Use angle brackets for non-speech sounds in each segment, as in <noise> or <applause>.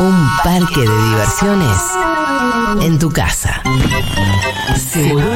Un parque de diversiones en tu casa. Seguro.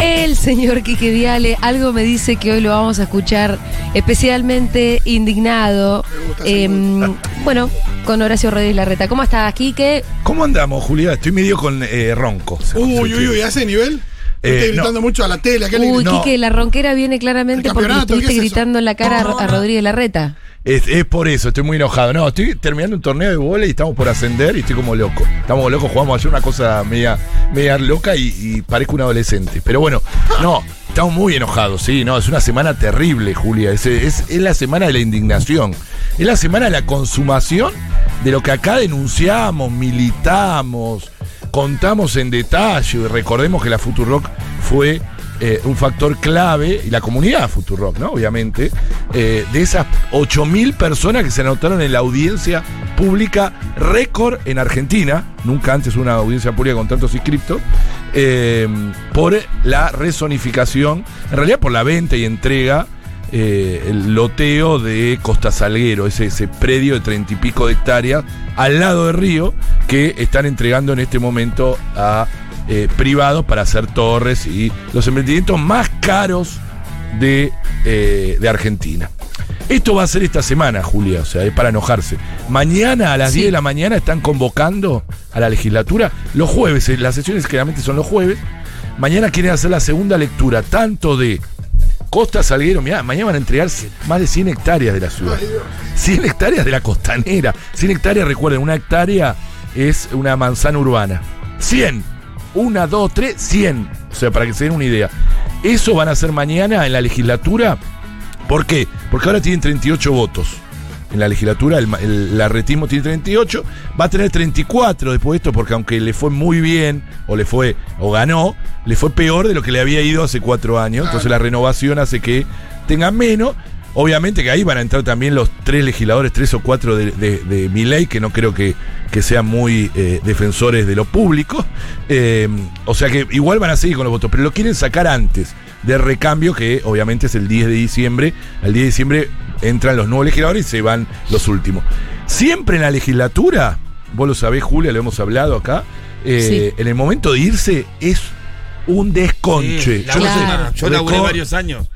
El señor Quique Viale, algo me dice que hoy lo vamos a escuchar especialmente indignado. Em, bueno, con Horacio Rodríguez Larreta. ¿Cómo estás, Quique? ¿Cómo andamos, Julia? Estoy medio con eh, ronco. Uy, uy, uy, ¿a ese nivel? Eh, Estoy no. gritando mucho a la tele. acá Uy, le- no. Quique, la ronquera viene claramente porque le campeonato, ¿qué estuviste es gritando en la cara a, a Rodríguez Larreta. Es, es por eso, estoy muy enojado. No, estoy terminando un torneo de vóley y estamos por ascender y estoy como loco. Estamos locos, jugamos ayer una cosa media, media loca y, y parezco un adolescente. Pero bueno, no, estamos muy enojados, sí, no, es una semana terrible, Julia. Es, es, es la semana de la indignación. Es la semana de la consumación de lo que acá denunciamos, militamos, contamos en detalle. Recordemos que la Futurock fue eh, un factor clave, y la comunidad Futurock, ¿no? Obviamente, eh, de esas 8.000 personas que se anotaron en la audiencia pública récord en Argentina, nunca antes una audiencia pública con tantos inscriptos, eh, por la resonificación, en realidad por la venta y entrega el loteo de Costa Salguero, ese, ese predio de treinta y pico de hectáreas al lado del río que están entregando en este momento a eh, privados para hacer torres y los emprendimientos más caros de, eh, de Argentina. Esto va a ser esta semana, Julia, o sea, es para enojarse. Mañana a las Sí. 10 de la mañana están convocando a la legislatura, los jueves, eh, las sesiones generalmente son los jueves, mañana quieren hacer la segunda lectura, tanto de Costa Salguero, mirá, mañana van a entregar más de 100 hectáreas de la ciudad. 100 hectáreas de la costanera. 100 hectáreas, recuerden, una hectárea es una manzana urbana. 100. Una, dos, tres, 100. O sea, para que se den una idea. Eso van a hacer mañana en la legislatura. ¿Por qué? Porque ahora tienen 38 votos. En la legislatura el, el larretismo tiene 38, va a tener 34 después de esto, porque aunque le fue muy bien, o le fue, o ganó, le fue peor de lo que le había ido hace cuatro años. Entonces la renovación hace que tengan menos. Obviamente que ahí van a entrar también los tres legisladores, tres o cuatro de, de, de Milei, que no creo que, que sean muy eh, defensores de lo público. Eh, o sea que igual van a seguir con los votos, pero lo quieren sacar antes del recambio, que obviamente es el 10 de diciembre. Al 10 de diciembre entran los nuevos legisladores y se van los últimos. Siempre en la legislatura, vos lo sabés, Julia, lo hemos hablado acá, eh, en el momento de irse es un desconche. Sí, la Yo no sé, yo laburé varios años.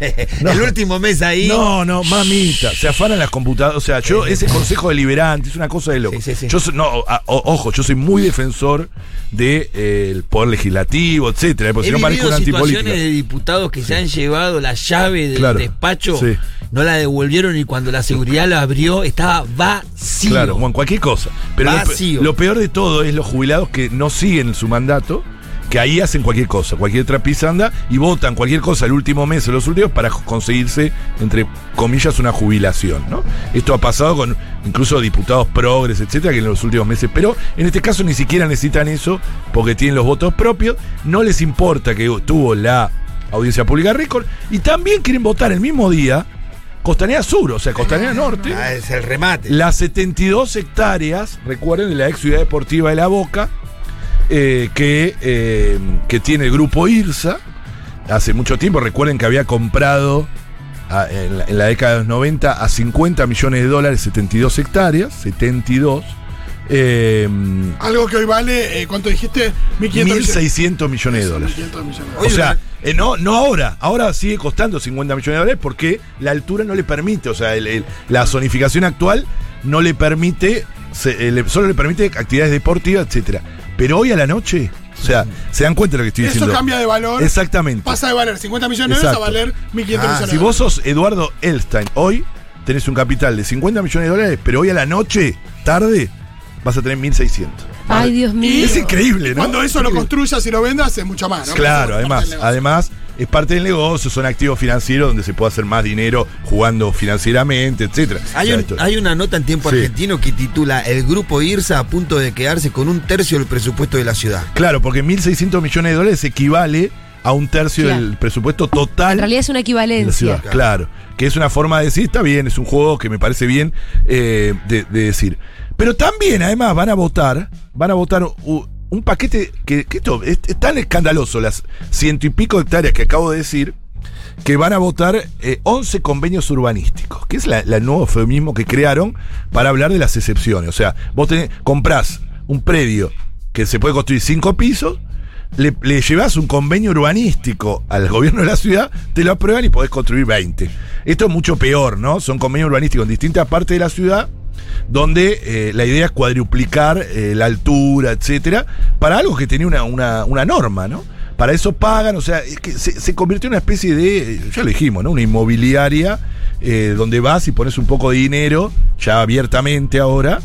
<laughs> No. El último mes ahí. No, no, mamita. Se afanan las computadoras. O sea, yo, ese consejo deliberante es una cosa de loco. Sí, sí, sí. Yo soy- no, a- o- ojo, yo soy muy defensor del poder legislativo, etcétera, porque He si no parezco una situaciones antipolítica. de diputados que se han llevado la llave del Claro, despacho, sí. no la devolvieron y cuando la seguridad la abrió estaba vacío. Claro, bueno, cualquier cosa. Pero Vacío. lo peor de todo es los jubilados que no siguen su mandato, que ahí hacen cualquier cosa, cualquier trapisanda y votan cualquier cosa el último mes o los últimos para conseguirse, entre comillas, una jubilación, ¿no? Esto ha pasado con incluso diputados progres, etcétera, que en los últimos meses, pero en este caso ni siquiera necesitan eso porque tienen los votos propios, no les importa que tuvo la audiencia pública récord y también quieren votar el mismo día Costanera Sur, o sea, Costanera Norte. Ah, es el remate. Las 72 hectáreas, recuerden, de la ex ciudad deportiva de La Boca, eh, que, eh, que tiene el grupo IRSA. Hace mucho tiempo, recuerden que había comprado a- en, la, en la década de los 90 a 50 millones de dólares 72 hectáreas, 72. Eh, Algo que hoy vale, ¿cuánto dijiste? 1.500 1.600 millones de dólares. 1.500 millones. O sea, eh, no, no ahora. Ahora sigue costando 50 millones de dólares porque la altura no le permite. O sea, el- el- la zonificación actual no le permite, se- le- solo le permite actividades deportivas, etcétera. Pero hoy a la noche, o sea, se dan cuenta de lo que estoy Eso diciendo. cambia de valor. Exactamente. Pasa de valer 50 millones de dólares a valer 1.500 Ah, millones de Si vos sos Eduardo Elstein, hoy tenés un capital de 50 millones de dólares, pero hoy a la noche, tarde, vas a tener 1.600. Ay, Dios mío. Es increíble, ¿no? Cuando eso lo construyas y lo vendas, es mucho más, ¿no? Claro, Eso además, además es parte del negocio, son activos financieros donde se puede hacer más dinero jugando financieramente, etcétera. Hay, O sea, un- esto- hay una nota en tiempo Sí. argentino que titula El grupo IRSA a punto de quedarse con un tercio del presupuesto de la ciudad. Claro, porque 1.600 millones de dólares equivale a un tercio Claro. del presupuesto total En realidad es una de la equivalencia. ciudad. Claro, que es una forma de decir, está bien, es un juego que me parece bien eh, de, de decir. Pero también, además, van a votar, van a votar un paquete que, esto es, tan escandaloso, las ciento y pico hectáreas que acabo de decir, que van a votar eh, 11 convenios urbanísticos, que es la, la- nuevo eufemismo que crearon para hablar de las excepciones. O sea, vos tenés, comprás un predio que se puede construir cinco pisos, le, le llevas un convenio urbanístico al gobierno de la ciudad, te lo aprueban y podés construir 20. Esto es mucho peor, ¿no? Son convenios urbanísticos en distintas partes de la ciudad donde eh, la idea es cuadruplicar eh, la altura, etcétera, para algo que tenía una, una, una norma, ¿no? Para eso pagan, o sea, es que se, se convirtió en una especie de, eh, ya lo dijimos, ¿no? Una inmobiliaria eh, donde vas y pones un poco de dinero, ya abiertamente ahora,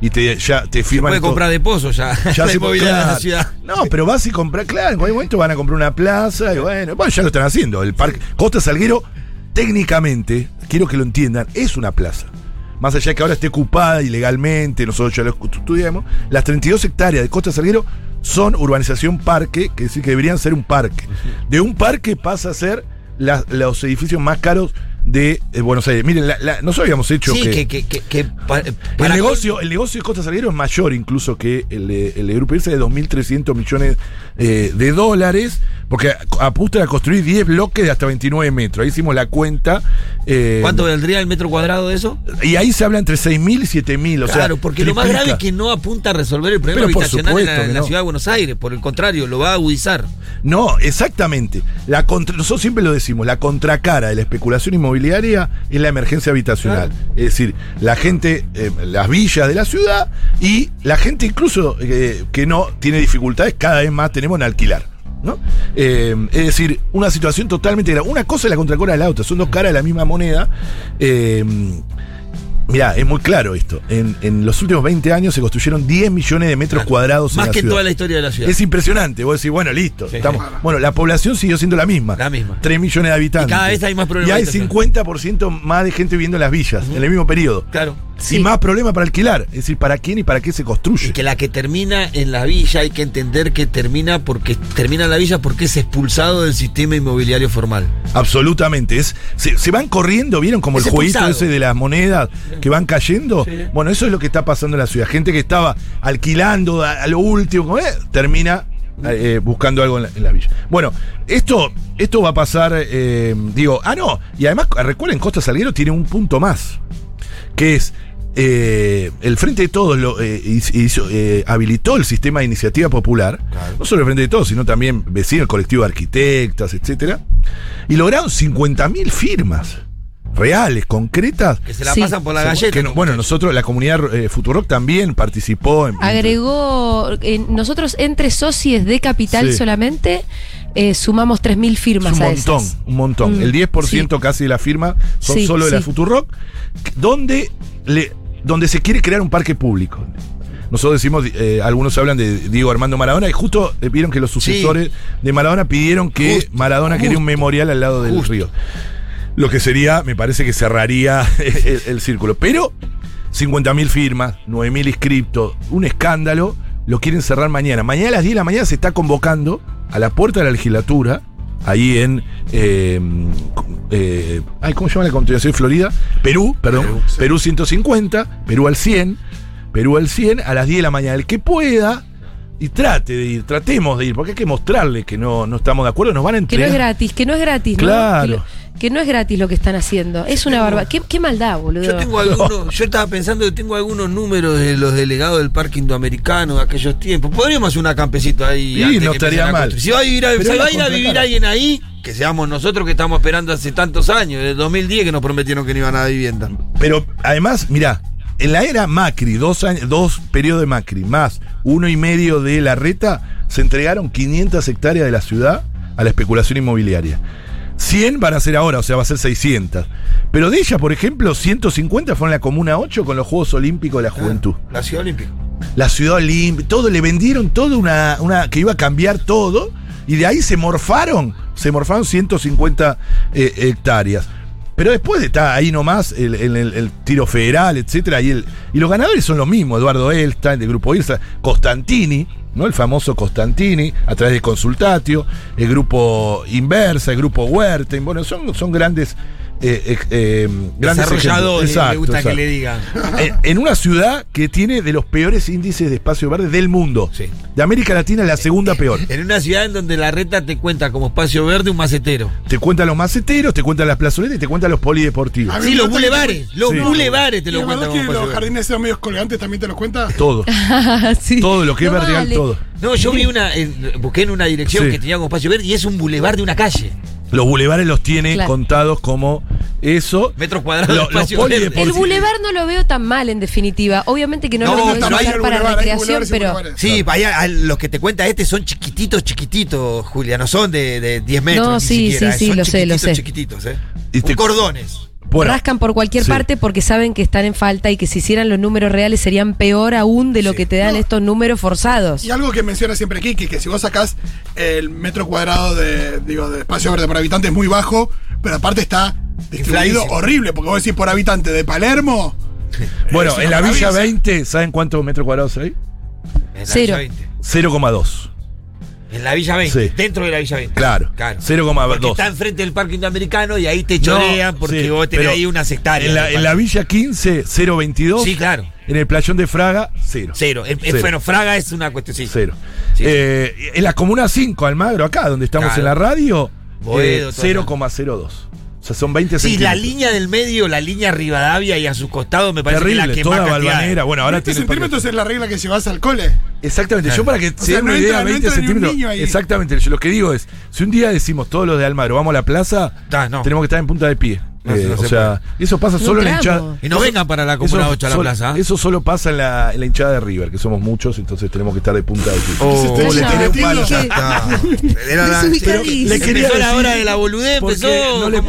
y te, ya te Se firman. puede esto- comprar de pozo ya. <laughs> ya <laughs> se inmobiliaria de la claro. ciudad. No, pero vas y compras, claro, en cualquier momento van a comprar una plaza y bueno, bueno, ya lo están haciendo. El parque Costa Salguero, técnicamente, quiero que lo entiendan, es una plaza. Más allá de que ahora esté ocupada ilegalmente, nosotros ya lo estudiamos, las 32 hectáreas de Costa Salguero son urbanización parque, que decir que deberían ser un parque. De un parque pasa a ser la- los edificios más caros de eh, Buenos Aires. Miren, la- la- nosotros habíamos hecho Sí, que, que, que, que, que pa- el negocio, el negocio de Costa Salguero es mayor incluso que el de, el de Grupo Irsa de 2.300 millones eh, de dólares, porque apuesta a construir 10 bloques de hasta 29 metros. Ahí hicimos la cuenta. eh, ¿Cuánto valdría el metro cuadrado de eso? Y ahí se habla entre 6.000 y 7.000. O claro, sea, porque lo más grave es que no apunta a resolver el problema Pero habitacional en la, ciudad de Buenos Aires. Por el contrario, lo va a agudizar. No, exactamente. La contra- nosotros siempre lo decimos, la contracara de la especulación inmobiliaria es la emergencia habitacional. Claro. Es decir, la gente, eh, las villas de la ciudad y la gente incluso eh, que no tiene dificultades, cada vez más tenemos en alquilar. ¿no? Eh, es decir, una situación totalmente... gra- Una cosa es la contracara de la otra, son dos caras de la misma moneda. Eh, Mirá, es muy claro esto. En, en los últimos 20 años se construyeron 10 millones de metros Claro. cuadrados Más en la que ciudad. toda la historia de la ciudad. Es impresionante. Vos decís, bueno, listo. Sí. Estamos, bueno, la población siguió siendo la misma. La misma. 3 millones de habitantes. Y cada vez hay más problemas Y hay habitacionales. 50% más de gente viviendo en las villas, en el mismo periodo. Claro. Sí. Y más problemas para alquilar. Es decir, ¿para quién y para qué se construye? Y que la que termina en la villa hay que entender que termina porque termina en la villa porque es expulsado del sistema inmobiliario formal. Absolutamente. Es, se, se van corriendo, ¿vieron? Como Es el jueguito ese de las monedas que van cayendo. Bueno, eso es lo que está pasando en la ciudad. Gente que estaba alquilando a, a lo último, eh, termina eh, buscando algo en la, en la villa. Bueno, esto, esto va a pasar, eh, digo, ah, no. Y además, recuerden, Costa Salguero tiene un punto más, que es. Eh, el Frente de Todos lo, eh, hizo- eh, habilitó el sistema de iniciativa popular, no solo el Frente de Todos, sino también vecinos, el colectivo de arquitectas, etcétera, y lograron 50.000 firmas reales, concretas. Que se la Sí. pasan por la galleta. que no- bueno, nosotros, la comunidad eh, Futurock también participó. En, Agregó, eh, nosotros entre socios de Capital Sí. solamente eh, sumamos 3.000 Es firmas un a montón, esas. un montón. Mm, El 10% casi de la firma son Sí, solo de la sí. Futurock, donde, le, donde se quiere crear un parque público. Nosotros decimos, eh, algunos hablan de Diego Armando Maradona, y justo eh, vieron que los sucesores de Maradona pidieron que Justo, Maradona quería un memorial al lado del justo. río. Lo que sería, me parece que cerraría <laughs> el, el círculo. Pero 50.000 firmas, 9.000 inscriptos, un escándalo, lo quieren cerrar mañana. Mañana a las 10 de la mañana se está convocando a la puerta de la legislatura, ahí en. eh, eh, ay, ¿Cómo se llama la continuación de Florida? Perú, perdón. Perú, Perú, sí. 150, Perú al 100, Perú al 100 a las 10 de la mañana. El que pueda. Y trate de ir, tratemos de ir, porque hay que mostrarle que no, no estamos de acuerdo, nos van a Que no entregar. es gratis, que no es gratis, ¿no? Claro. Que, lo- que no es gratis lo que están haciendo. Es una barbaridad. ¿Qué, qué maldad, boludo. Yo tengo algunos, yo estaba pensando que tengo algunos números de los delegados del Parque Indoamericano de aquellos tiempos. Podríamos hacer una campecito ahí. Sí, antes no que estaría mal. Si va a, vivir, a- Pero si la va a ir a vivir alguien ahí, que seamos nosotros que estamos esperando hace tantos años, desde 2010 que nos prometieron que no iban a dar vivienda. Pero además, mirá, en la era Macri, dos, años, dos periodos de Macri, más uno y medio de la reta, se entregaron 500 hectáreas de la ciudad a la especulación inmobiliaria. 100 van a ser ahora, o sea, va a ser 600. Pero de ellas, por ejemplo, 150 fueron la Comuna 8 con los Juegos Olímpicos de la Juventud. La Ciudad Olímpica. La ciudad olímpica, todo, le vendieron todo una, una que iba a cambiar todo, y de ahí se morfaron, se morfaron 150 eh, hectáreas. Pero después está ahí nomás el, el- el- el tiro federal, etcétera, y, el, y los ganadores son los mismos, Eduardo Elstein, del grupo Irsa, Costantini, ¿no? El famoso Costantini, a través de Consultatio, el grupo Inversa, el grupo Huerten, bueno, son, son grandes eh, eh, eh, grandes Desarrollado, Exacto, gusta que le digan. Eh, en una ciudad que tiene de los peores índices de espacio verde del mundo. Sí. De América Latina es la segunda peor. En una ciudad en donde la reta te cuenta como espacio verde un macetero. Te cuentan los maceteros, te cuentan las plazoletas y te cuentan los polideportivos. Sí, me los bulevares. Los Sí. bulevares te ¿Y lo cuentan que como los verde. jardines esos medios colgantes también te los cuenta? <laughs> Todo. <laughs> Sí. Todo lo que es No verdeal, vale. todo. No, yo vi una, en- busqué en una dirección Sí. que tenía como espacio verde y es un bulevar de una calle. Los bulevares los tiene Claro. contados como eso. Metros cuadrados Lo- de los verde. El bulevar no lo veo tan mal, en definitiva. Obviamente que no, No, lo pero hay usar el para bulevar, hay recreación, bulevares y pero. Sí, vaya, a los que te cuenta este son chiquititos, chiquititos, Julia, no son de, de 10 metros. No, ni sí, siquiera, sí, sí, son lo sé, lo sé. chiquititos, ¿eh? Y te- Cordones. Bueno, rascan por cualquier sí. parte porque saben que están en falta y que si hicieran los números reales serían peor aún de lo Sí. que te dan No. estos números forzados. Y algo que menciona siempre Kiki, que si vos sacás el metro cuadrado de, digo, de espacio verde por habitante es muy bajo, pero aparte está distribuido horrible, porque vos decís por habitante de Palermo, bueno en la Villa maravilla. 20, ¿saben cuántos metros cuadrados hay? En la Cero. Villa 20. 0,2. En la Villa 20, Sí. dentro de la Villa 20. Claro, Claro. 0,2. Porque está enfrente del parque indoamericano y ahí te chorean No, porque sí, vos tenés ahí unas hectáreas. En la, en la. Villa 15, 0,22. Sí, claro. En el playón de Fraga, 0. Cero. El- el- Cero. Bueno, Fraga es una cuestión, sí. Cero. Eh, en la Comuna 5, Almagro, acá donde estamos Claro. en la radio, eh, todo 0,02. Sea, son 20 Sí, la centímetros. línea del medio, la línea Rivadavia y a sus costados me parece que Terrible, es la que toda más balvanera. Bueno, ahora 20 tiene el parque- centímetros es la regla que llevas al cole. Exactamente, yo para que se sea, den no una idea, entra- no 20 entra ni un centímetros. niño ahí. Exactamente, yo lo que digo es, si un día decimos todos los de Almagro, vamos a la plaza, Ah, no. tenemos que estar en punta de pie. No, Eh, no o se sea, eso pasa solo en la hinchada. Y no vengan para la Comuna eso 8 a la plaza. Eso solo pasa en la, en la hinchada de River, que somos muchos, entonces tenemos que estar de punta de pie. Oh, <laughs> le tiré un ¿qué- palo. qué- Ya está. Era la- le quería la hora de la boludez, empezó no le- <laughs>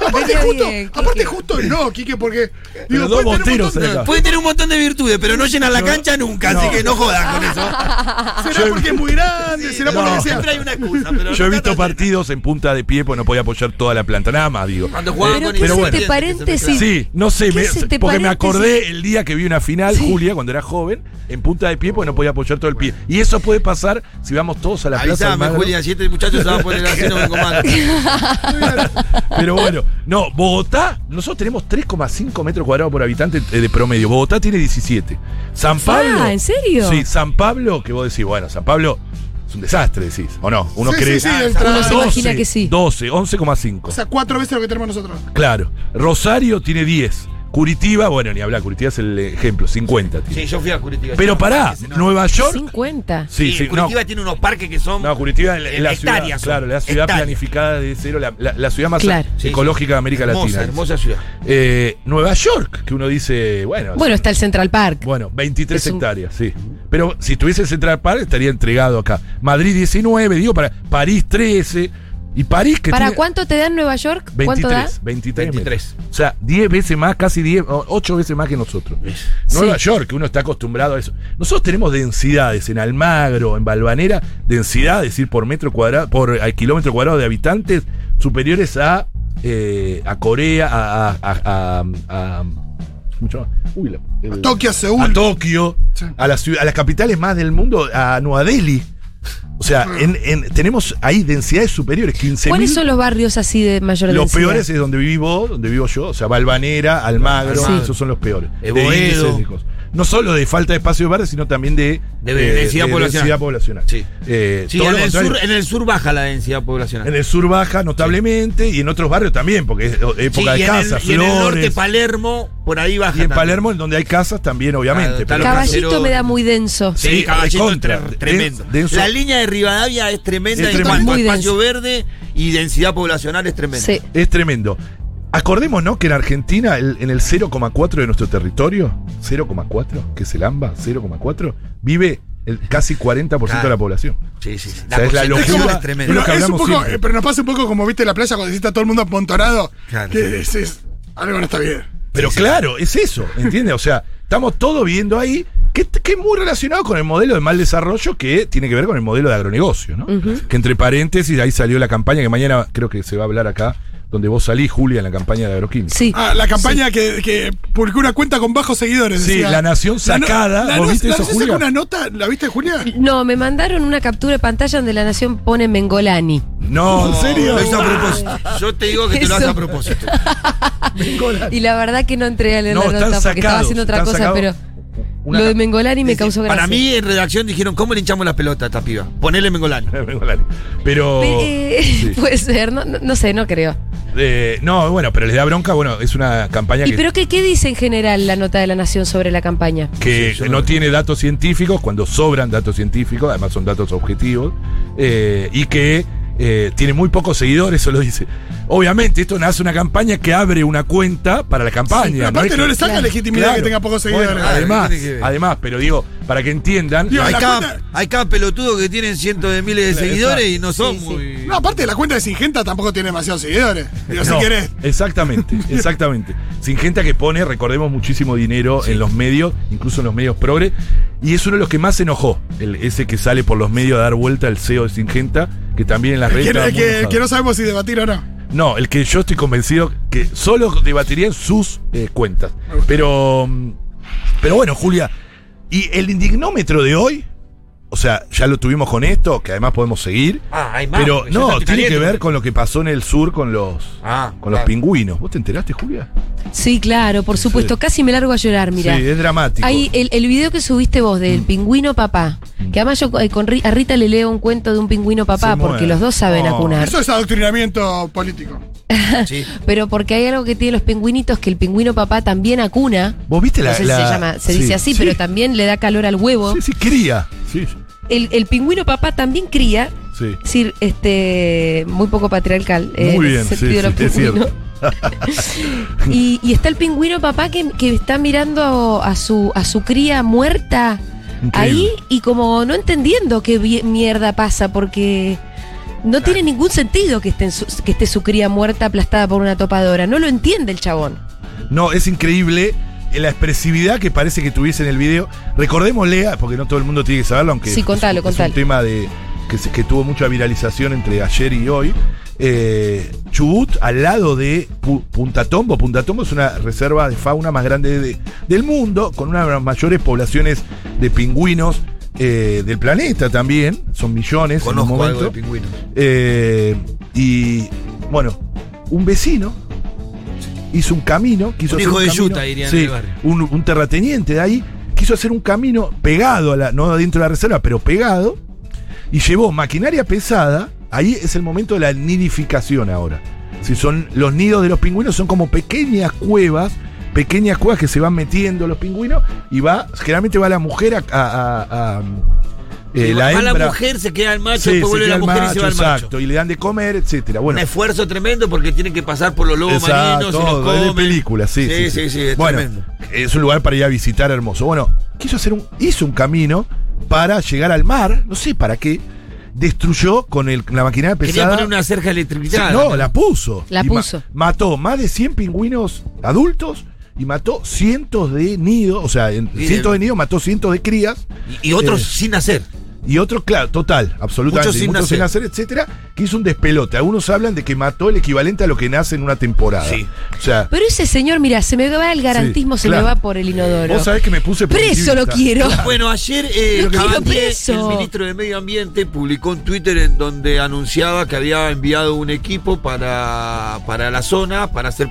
Aparte justo, aparte justo no, Quique, porque Pero dos puede tener montón de- hay acá. Puede tener un montón de virtudes, pero no llenan la cancha nunca, no. así que no jodan con eso. <laughs> será porque es muy grande, será no. porque sea. Siempre hay una excusa, pero Yo he visto partidos en punta de pie, pues no podía apoyar toda la planta, nada más, digo. Cuando jugaban Pero con ¿qué Pero bueno. este paréntesis? Sí, no sé, ¿Qué me- porque me paréntesis? acordé el día que vi una final, Julia, cuando era joven, en punta de pie, porque no podía apoyar todo el pie. Y eso puede pasar si vamos todos a la plaza. Avísame, Almagro. Julia, si este muchacho se va a poner así, no vengo más. <laughs> Pero bueno, no, Bogotá, nosotros tenemos 3,5 metros cuadrados por habitante eh, de promedio. Bogotá tiene 17. San Pablo. Ah, ¿en serio? Sí, San Pablo, que vos decís, bueno, San Pablo es un desastre, decís, ¿o no? Uno Sí, cree. sí, sí, Ah, entra- Uno se 12, imagina que sí. 12, 11,5. O sea, cuatro veces lo que tenemos nosotros. Claro. Rosario tiene 10. Curitiba, bueno, ni hablar, Curitiba es el ejemplo, 50 tiene. Sí, yo fui a Curitiba. Pero pará, no. Nueva York. 50. Sí, Sí, sí, no. Curitiba tiene unos parques que son. No, Curitiba es la, la ciudad, son, claro, la ciudad hectáreas. planificada de cero, la, la- la ciudad más Claro. Sí, sí. ecológica de América hermosa, Latina. Hermosa ciudad. Eh, Nueva York, que uno dice, bueno, Bueno, está el Central Park. bueno, 23 Es un- hectáreas, sí. Pero si tuviese Central Park estaría entregado acá. Madrid 19, digo, para París 13. Y París que ¿Para tiene cuánto te da en Nueva York? ¿Cuánto da? 23, 23, 23. metros. O sea, 10 veces más, casi 10, 8 veces más que nosotros. Nueva. York, que uno está acostumbrado a eso. Nosotros tenemos densidades en Almagro, en Balvanera, densidad, es decir, por metro cuadrado, por eh, kilómetro cuadrado de habitantes, superiores a, eh, a Corea, a, a, a- a- a- mucho más. Uy, la- el- Tokio, Seúl. a Tokio, Sí. a, las a las capitales más del mundo, a Nueva Delhi. O sea, en- en- tenemos ahí densidades superiores, 15.000. ¿Cuáles son los barrios así de mayor Los densidad? peores es donde vivo, donde vivo yo, o sea, Valvanera, Almagro, Sí. esos son los peores. No solo de falta de espacio verde, sino también de, De densidad poblacional. densidad poblacional. Sí. Eh, Sí, en el, sur, en el sur baja la densidad poblacional. En el sur baja notablemente y en otros barrios también, porque es Sí, época y de casas, y en el norte, flores. Palermo, por ahí baja. Y en también. Palermo, en donde hay casas, también, obviamente. Claro, Caballito me da muy denso. Sí, Sí, caballito tremendo. Den- denso. La línea de Rivadavia es tremenda Es en tremendo. cuanto a Muy espacio denso. verde y densidad poblacional es tremenda. Sí. Es tremendo. Acordémonos que en Argentina, el- en el 0,4 de nuestro territorio, 0,4, que es el AMBA, 0,4, vive el casi 40% de Claro. la población. Sí, sí, sí. O sea, es la locura. es tremenda. Es lo Pero, que es un hablamos poco, siempre. eh, pero nos pasa un poco como viste la playa cuando está todo el mundo amontonado. Claro, que sí. es, es- algo no está bien. Pero claro, es eso, ¿entiendes? O sea, estamos todos viviendo ahí, que, que es muy relacionado con el modelo de mal desarrollo que tiene que ver con el modelo de agronegocio, ¿no? Que entre paréntesis, ahí salió la campaña que mañana creo que se va a hablar acá donde vos salís, Julia, en la campaña de agroquímica. Sí. Ah, la campaña que, que publicó una cuenta con bajos seguidores. Sí, decía. La Nación La no- sacada. La, ¿Vos no- viste la eso, Nación sacó Julia? una nota, ¿la viste, Julia? No, me mandaron una captura de pantalla donde la nación pone Mengolani. No, ¿en serio? Lo hizo a propósito. Yo te digo que te lo hace a propósito. <laughs> Y la verdad que no entré a leer No, la nota porque estaba sacados, haciendo otra cosa, sacados. pero Una lo de Mengolani me causó gracia. Para mí en redacción dijeron, ¿cómo le hinchamos la pelota a esta piba? Ponele Mengolani. <laughs> Pero. Eh, sí. <laughs> Puede ser, no, sé, no creo. Eh, no, bueno, pero les da bronca. Bueno, es una campaña ¿Y que, pero qué, qué dice en general la nota de la Nación sobre la campaña? que Sí, yo no no- tiene datos científicos cuando sobran datos científicos, además son datos objetivos, eh, y que eh, tiene muy pocos seguidores, eso lo dice. Obviamente, esto nace una campaña que abre una cuenta para la campaña. Pero aparte no, le saca Claro. legitimidad Claro. que tenga pocos Bueno, seguidores. además, además, pero digo, para que entiendan. Digo, Hay cada, cuenta- hay cada pelotudo que tienen cientos de miles de seguidores y no son Sí, sí. muy. no, aparte la cuenta de Singenta tampoco tiene demasiados seguidores. Digo, si querés. Exactamente, <laughs> exactamente. Sin gente que pone, recordemos, muchísimo dinero en los medios, incluso en los medios progre. Y es uno de los que más se enojó, el, ese que sale por los medios a dar vuelta, el CEO de Singenta, que también en las redes. Que- enojado. que no sabemos si debatir o no. No, el que yo estoy convencido que solo debatiría en sus eh, cuentas. Pero, mm, pero bueno, Julia, ¿y el indignómetro de hoy? O sea, ya lo tuvimos con esto, que además podemos seguir. Ah, hay más. Pero no, tiene que ver con lo que pasó en el sur con los, Ah, con los pingüinos. ¿Vos te enteraste, Julia? Sí, claro, por supuesto. Casi me largo a llorar, mira. Sí, es dramático. Hay el, el video que subiste vos del pingüino papá. Que además yo eh, con a Rita le leo un cuento de un pingüino papá porque los dos saben No. acunar. Eso es adoctrinamiento político. <laughs> Sí. Pero porque hay algo que tienen los pingüinitos que el pingüino papá también acuna. ¿Vos viste la.? no sé la- si se llama, se sí, dice así, sí. pero también le da calor al huevo. Sí, sí, cría. Sí, El, el pingüino papá también cría. sí. Es decir, este, muy poco patriarcal. eh, Muy en bien, sí, los sí, es pingüinos. cierto. <laughs> y, y está el pingüino papá que, que está mirando a su, a su cría muerta ahí y como no entendiendo qué mierda pasa porque no tiene ningún sentido que esté, en su, que esté su cría muerta aplastada por una topadora. No lo entiende el chabón. No, es increíble la expresividad que parece que tuviese en el video. Recordemos, Lea, porque no todo el mundo tiene que saberlo, aunque Sí, es- contalo, es, contalo. un tema de que, tuvo mucha viralización entre ayer y hoy. Eh, Chubut, al lado de Pu- Punta Tombo. Punta Tombo es una reserva de fauna más grande de- del mundo, con una de las mayores poblaciones de pingüinos eh, del planeta también. Son millones en un Conozco algo momento. de pingüinos. Eh, y bueno, un vecino hizo un camino, quiso Un hacer un de camino, yuta, dirían sí, en el barrio. un, un terrateniente de ahí, quiso hacer un camino pegado a la, no dentro de la reserva, pero pegado, y llevó maquinaria pesada, ahí es el momento de la nidificación ahora. Si son los nidos de los pingüinos son como pequeñas cuevas, pequeñas cuevas que se van metiendo los pingüinos y va, generalmente va la mujer a, a- a- a- eh, la Va hembra. la mujer, se queda el macho, Sí, después se vuelve la mujer y se va el macho. exacto, y le dan de comer, etcétera. Bueno, un esfuerzo tremendo porque tienen que pasar por los lobos Exacto, marinos, los todo, es de comen. película, sí. Sí, sí, sí, es bueno, tremendo. es un lugar para ir a visitar hermoso. Bueno, quiso hacer un, hizo un camino para llegar al mar, no sé para qué, destruyó con el, la maquinaria Quería pesada. poner una cerca Sí, electrificada. no, la puso. La ma- puso. mató más de 100 pingüinos adultos y mató cientos de nidos, o sea, en- cientos de- nidos, mató cientos de crías. Y, y otros Eh, sin hacer. Y otros, claro, total, absolutamente. Muchos sin muchos sin nacer, etcétera, que hizo un despelote. Algunos hablan de que mató el equivalente a lo que nace en una temporada. Sí. O sea, Pero ese señor, mira, se me va el garantismo, Sí, se claro. me va por el inodoro. vos sabés que me puse Preso lo quiero. Bueno, ayer eh, Lo quiero Cabandier, preso. el ministro de Medio Ambiente, publicó un Twitter en donde anunciaba que había enviado un equipo para, para la zona para hacer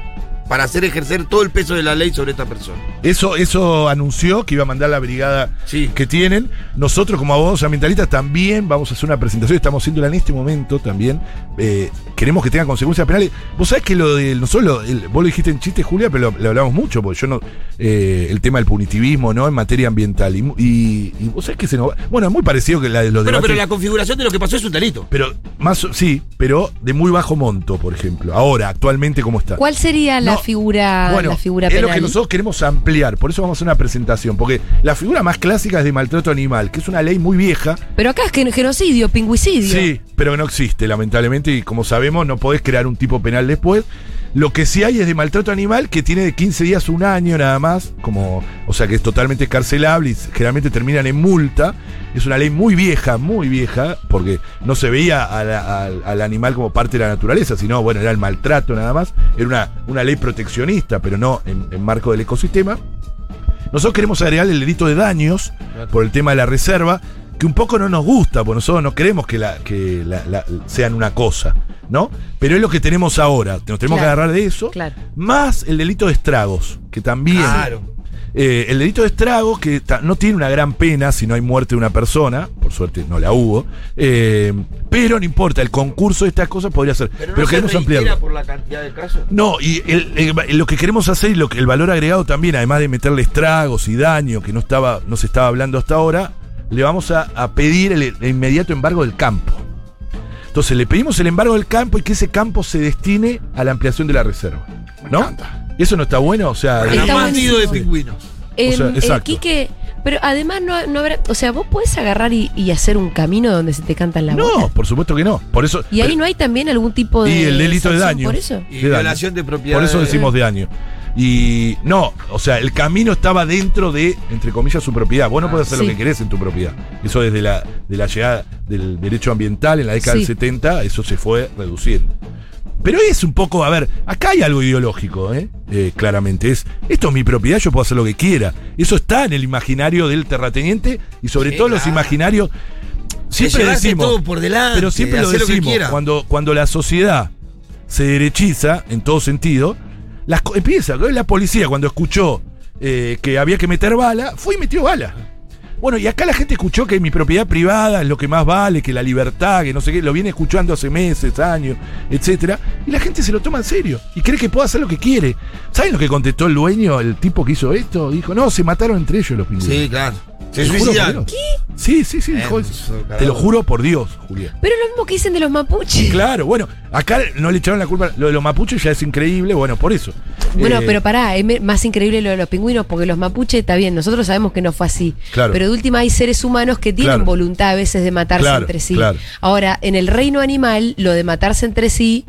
para hacer ejercer todo el peso de la ley sobre esta persona. Eso, eso anunció que iba a mandar la brigada Sí. que tienen. Nosotros, como abogados ambientalistas, también vamos a hacer una presentación. Estamos haciéndola en este momento también. Eh, queremos que tenga consecuencias penales. Vos sabés que lo de nosotros, lo- el- vos lo dijiste en chiste, Julia, pero lo, lo hablamos mucho, porque yo no. eh, el tema del punitivismo, ¿no? En materia ambiental. Y, y- y vos sabés que se nos va. Bueno, es muy parecido que la de los Pero, debates. pero la configuración de lo que pasó es un delito. Pero más, sí, pero de muy bajo monto, por ejemplo. Ahora, actualmente, ¿cómo está? ¿Cuál sería la No, figura, Bueno, la figura es penal? lo que nosotros queremos ampliar, por eso vamos a hacer una presentación, porque la figura más clásica es de maltrato animal, que es una ley muy vieja, Pero acá es que genocidio, pingüicidio. sí, pero no existe, lamentablemente, y como sabemos, no podés crear un tipo penal después. Lo que sí hay es de maltrato animal que tiene de 15 días a un año nada más, como, o sea que es totalmente escarcelable y generalmente terminan en multa. Es una ley muy vieja, muy vieja, porque no se veía a la- al, al animal como parte de la naturaleza, sino, bueno, era el maltrato nada más. Era una, una ley proteccionista, pero no en, en marco del ecosistema. Nosotros queremos agregar el delito de daños por el tema de la reserva, que un poco no nos gusta, porque nosotros no queremos que, la, que la- la- sean una cosa, ¿no? Pero es lo que tenemos ahora, nos tenemos que agarrar de eso, Claro. más el delito de estragos, que también... Claro. Eh, el delito de estragos, que no tiene una gran pena si no hay muerte de una persona, por suerte no la hubo, eh, pero no importa, el concurso de estas cosas podría ser. Pero Pero, no se queremos reitera ampliarlo. por la cantidad de casos. No, y el- el- lo que queremos hacer y lo que, el valor agregado también, además de meterle estragos y daño que no, estaba, no se estaba hablando hasta ahora, le vamos a, a pedir el, el inmediato embargo del campo. Entonces le pedimos el embargo del campo y que ese campo se destine a la ampliación de la reserva. ¿No? ¿Eso no está bueno? O sea, mantido de pingüinos. Em, sea, eh, exacto. Quique, pero además no, no habrá. O sea, vos podés agarrar y, y hacer un camino donde se te cantan la no, por supuesto que no. Por eso, Y ahí no hay también algún tipo de. Y el delito de daño. Por eso. Y De daño. violación de propiedad. Por eso decimos de año. Y no, o sea, el camino estaba dentro de, entre comillas, su propiedad. Vos no Ah, podés hacer sí. lo que querés en tu propiedad. Eso desde la, de la llegada del derecho ambiental en la década Sí. del 70, eso se fue reduciendo. Pero es un poco, a ver, acá hay algo ideológico, ¿eh? Eh, claramente. Es, esto es mi propiedad, yo puedo hacer lo que quiera. Eso está en el imaginario del terrateniente y sobre Sí, todo los imaginarios. Siempre decimos, todo por delante, pero siempre lo decimos, cuando, cuando la sociedad se derechiza en todo sentido, empieza, la policía cuando escuchó eh, que había que meter bala, fue y metió bala. Bueno, y acá la gente escuchó que mi propiedad privada es lo que más vale, que la libertad, que no sé qué, lo viene escuchando hace meses, años, etcétera, y la gente se lo toma en serio y cree que puede hacer lo que quiere. ¿Saben lo que contestó el dueño, el tipo que hizo esto? Dijo, no, se mataron entre ellos los pingüinos. Sí, claro. Se suicidan. Sí, sí, sí, dijo Eh, eso. Te lo juro por Dios, Julián. Pero lo mismo que dicen de los mapuches. Claro, bueno, acá no le echaron la culpa. Lo de los mapuches ya es increíble, bueno, por eso. Bueno, Eh, pero pará, es más increíble lo de los pingüinos, porque los mapuches, está bien, nosotros sabemos que no fue así. Claro. Pero de última hay seres humanos que tienen Claro. voluntad a veces de matarse Claro, entre sí. claro. Ahora, en el reino animal, lo de matarse entre sí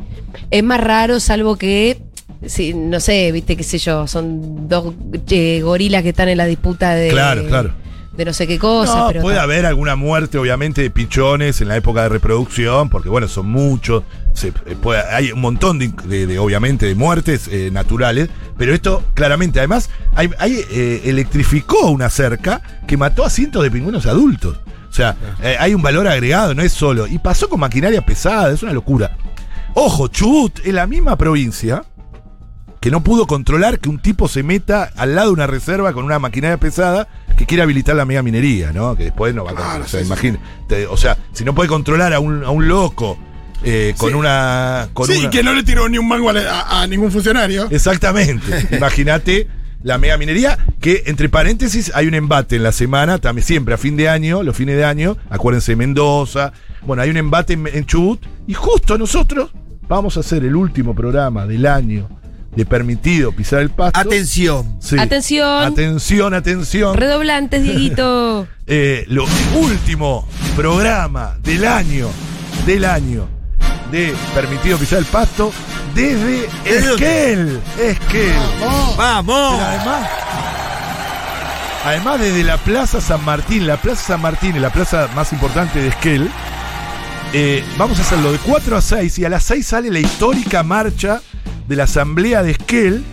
es más raro, salvo que. Sí, no sé, viste, qué sé yo, son dos eh, gorilas que están en la disputa de. Claro, claro. De no sé qué cosa. No, pero puede haber alguna muerte, obviamente, de pichones en la época de reproducción, porque bueno, son muchos. se- eh, puede- hay un montón de, de- de, obviamente, de muertes eh, naturales, pero esto claramente, además, hay, hay, eh, electrificó una cerca que mató a cientos de pingüinos adultos. O sea, eh, hay un valor agregado, no es solo. Y pasó con maquinaria pesada, es una locura. Ojo, Chubut es la misma provincia que no pudo controlar que un tipo se meta al lado de una reserva con una maquinaria pesada que quiere habilitar la mega minería, ¿no? Que después no va a controlar. o sea, sí, o sea, si no puede controlar a un, a un loco eh, con Sí. una. Con sí, una- que no le tiró ni un mango a, a- a ningún funcionario. Exactamente. <laughs> Imagínate la mega minería, que entre paréntesis hay un embate en la semana, también siempre a fin de año, los fines de año, acuérdense Mendoza. Bueno, hay un embate en, en Chubut y justo nosotros vamos a hacer el último programa del año de permitido pisar el pasto. Atención. Sí. Atención. Atención, atención. Redoblantes, Dieguito. <laughs> Eh, lo último programa del año, del año de Permitido Pisar el Pasto desde. Esquel. Esquel. Oh, ¡Vamos! Pero además, además desde la Plaza San Martín, la Plaza San Martín es la plaza más importante de Esquel, eh, vamos a hacerlo de 4 a 6 y a las 6 sale la histórica marcha de la Asamblea de Esquel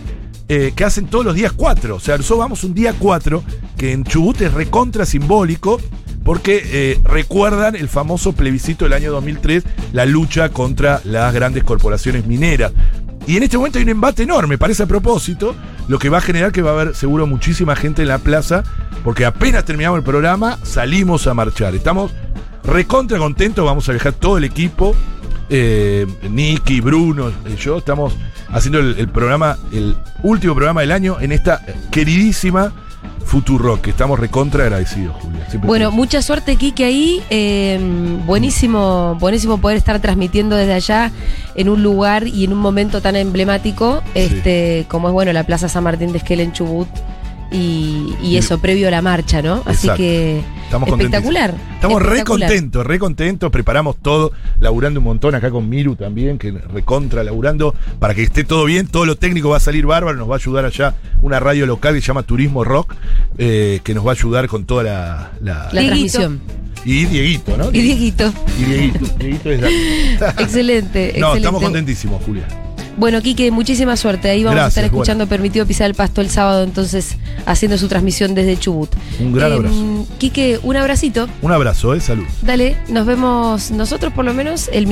eh, que hacen todos los días 4. O sea, nosotros vamos un día 4 que en Chubut es recontra simbólico porque eh, recuerdan el famoso plebiscito del año 2003, la lucha contra las grandes corporaciones mineras. Y en este momento hay un embate enorme, parece a propósito, lo que va a generar que va a haber seguro muchísima gente en la plaza, porque apenas terminamos el programa, salimos a marchar. Estamos recontra contentos, vamos a viajar todo el equipo, eh, Nicky, Bruno, eh, yo, estamos haciendo el, el programa, el último programa del año en esta queridísima Futurock, que estamos recontra agradecidos, Julia. Siempre Bueno, mucha suerte, Kike, ahí. Eh, buenísimo, buenísimo poder estar transmitiendo desde allá en un lugar y en un momento tan emblemático, este, como es bueno la Plaza San Martín de Esquel en Chubut. Y, y eso, previo a la marcha, ¿no? Así Exacto. que Estamos espectacular. Estamos re contentos, re contentos, preparamos todo, laburando un montón acá con Miru también, que recontra laburando para que esté todo bien, todo lo técnico va a salir bárbaro, nos va a ayudar allá una radio local que se llama Turismo Rock, eh, que nos va a ayudar con toda la... la- La Dieguito. transmisión. y Dieguito, ¿no? Y Dieguito. Y Dieguito, Dieguito es la- excelente, <laughs> excelente. No, estamos contentísimos, Julia. Bueno, Quique, muchísima suerte. Ahí vamos a estar escuchando Permitido Pisar el Pasto el sábado, entonces, haciendo su transmisión desde Chubut. Un gran Em, abrazo. Quique, un abracito. Un abrazo, ¿eh? Salud. Dale, nos vemos nosotros por lo menos el miércoles.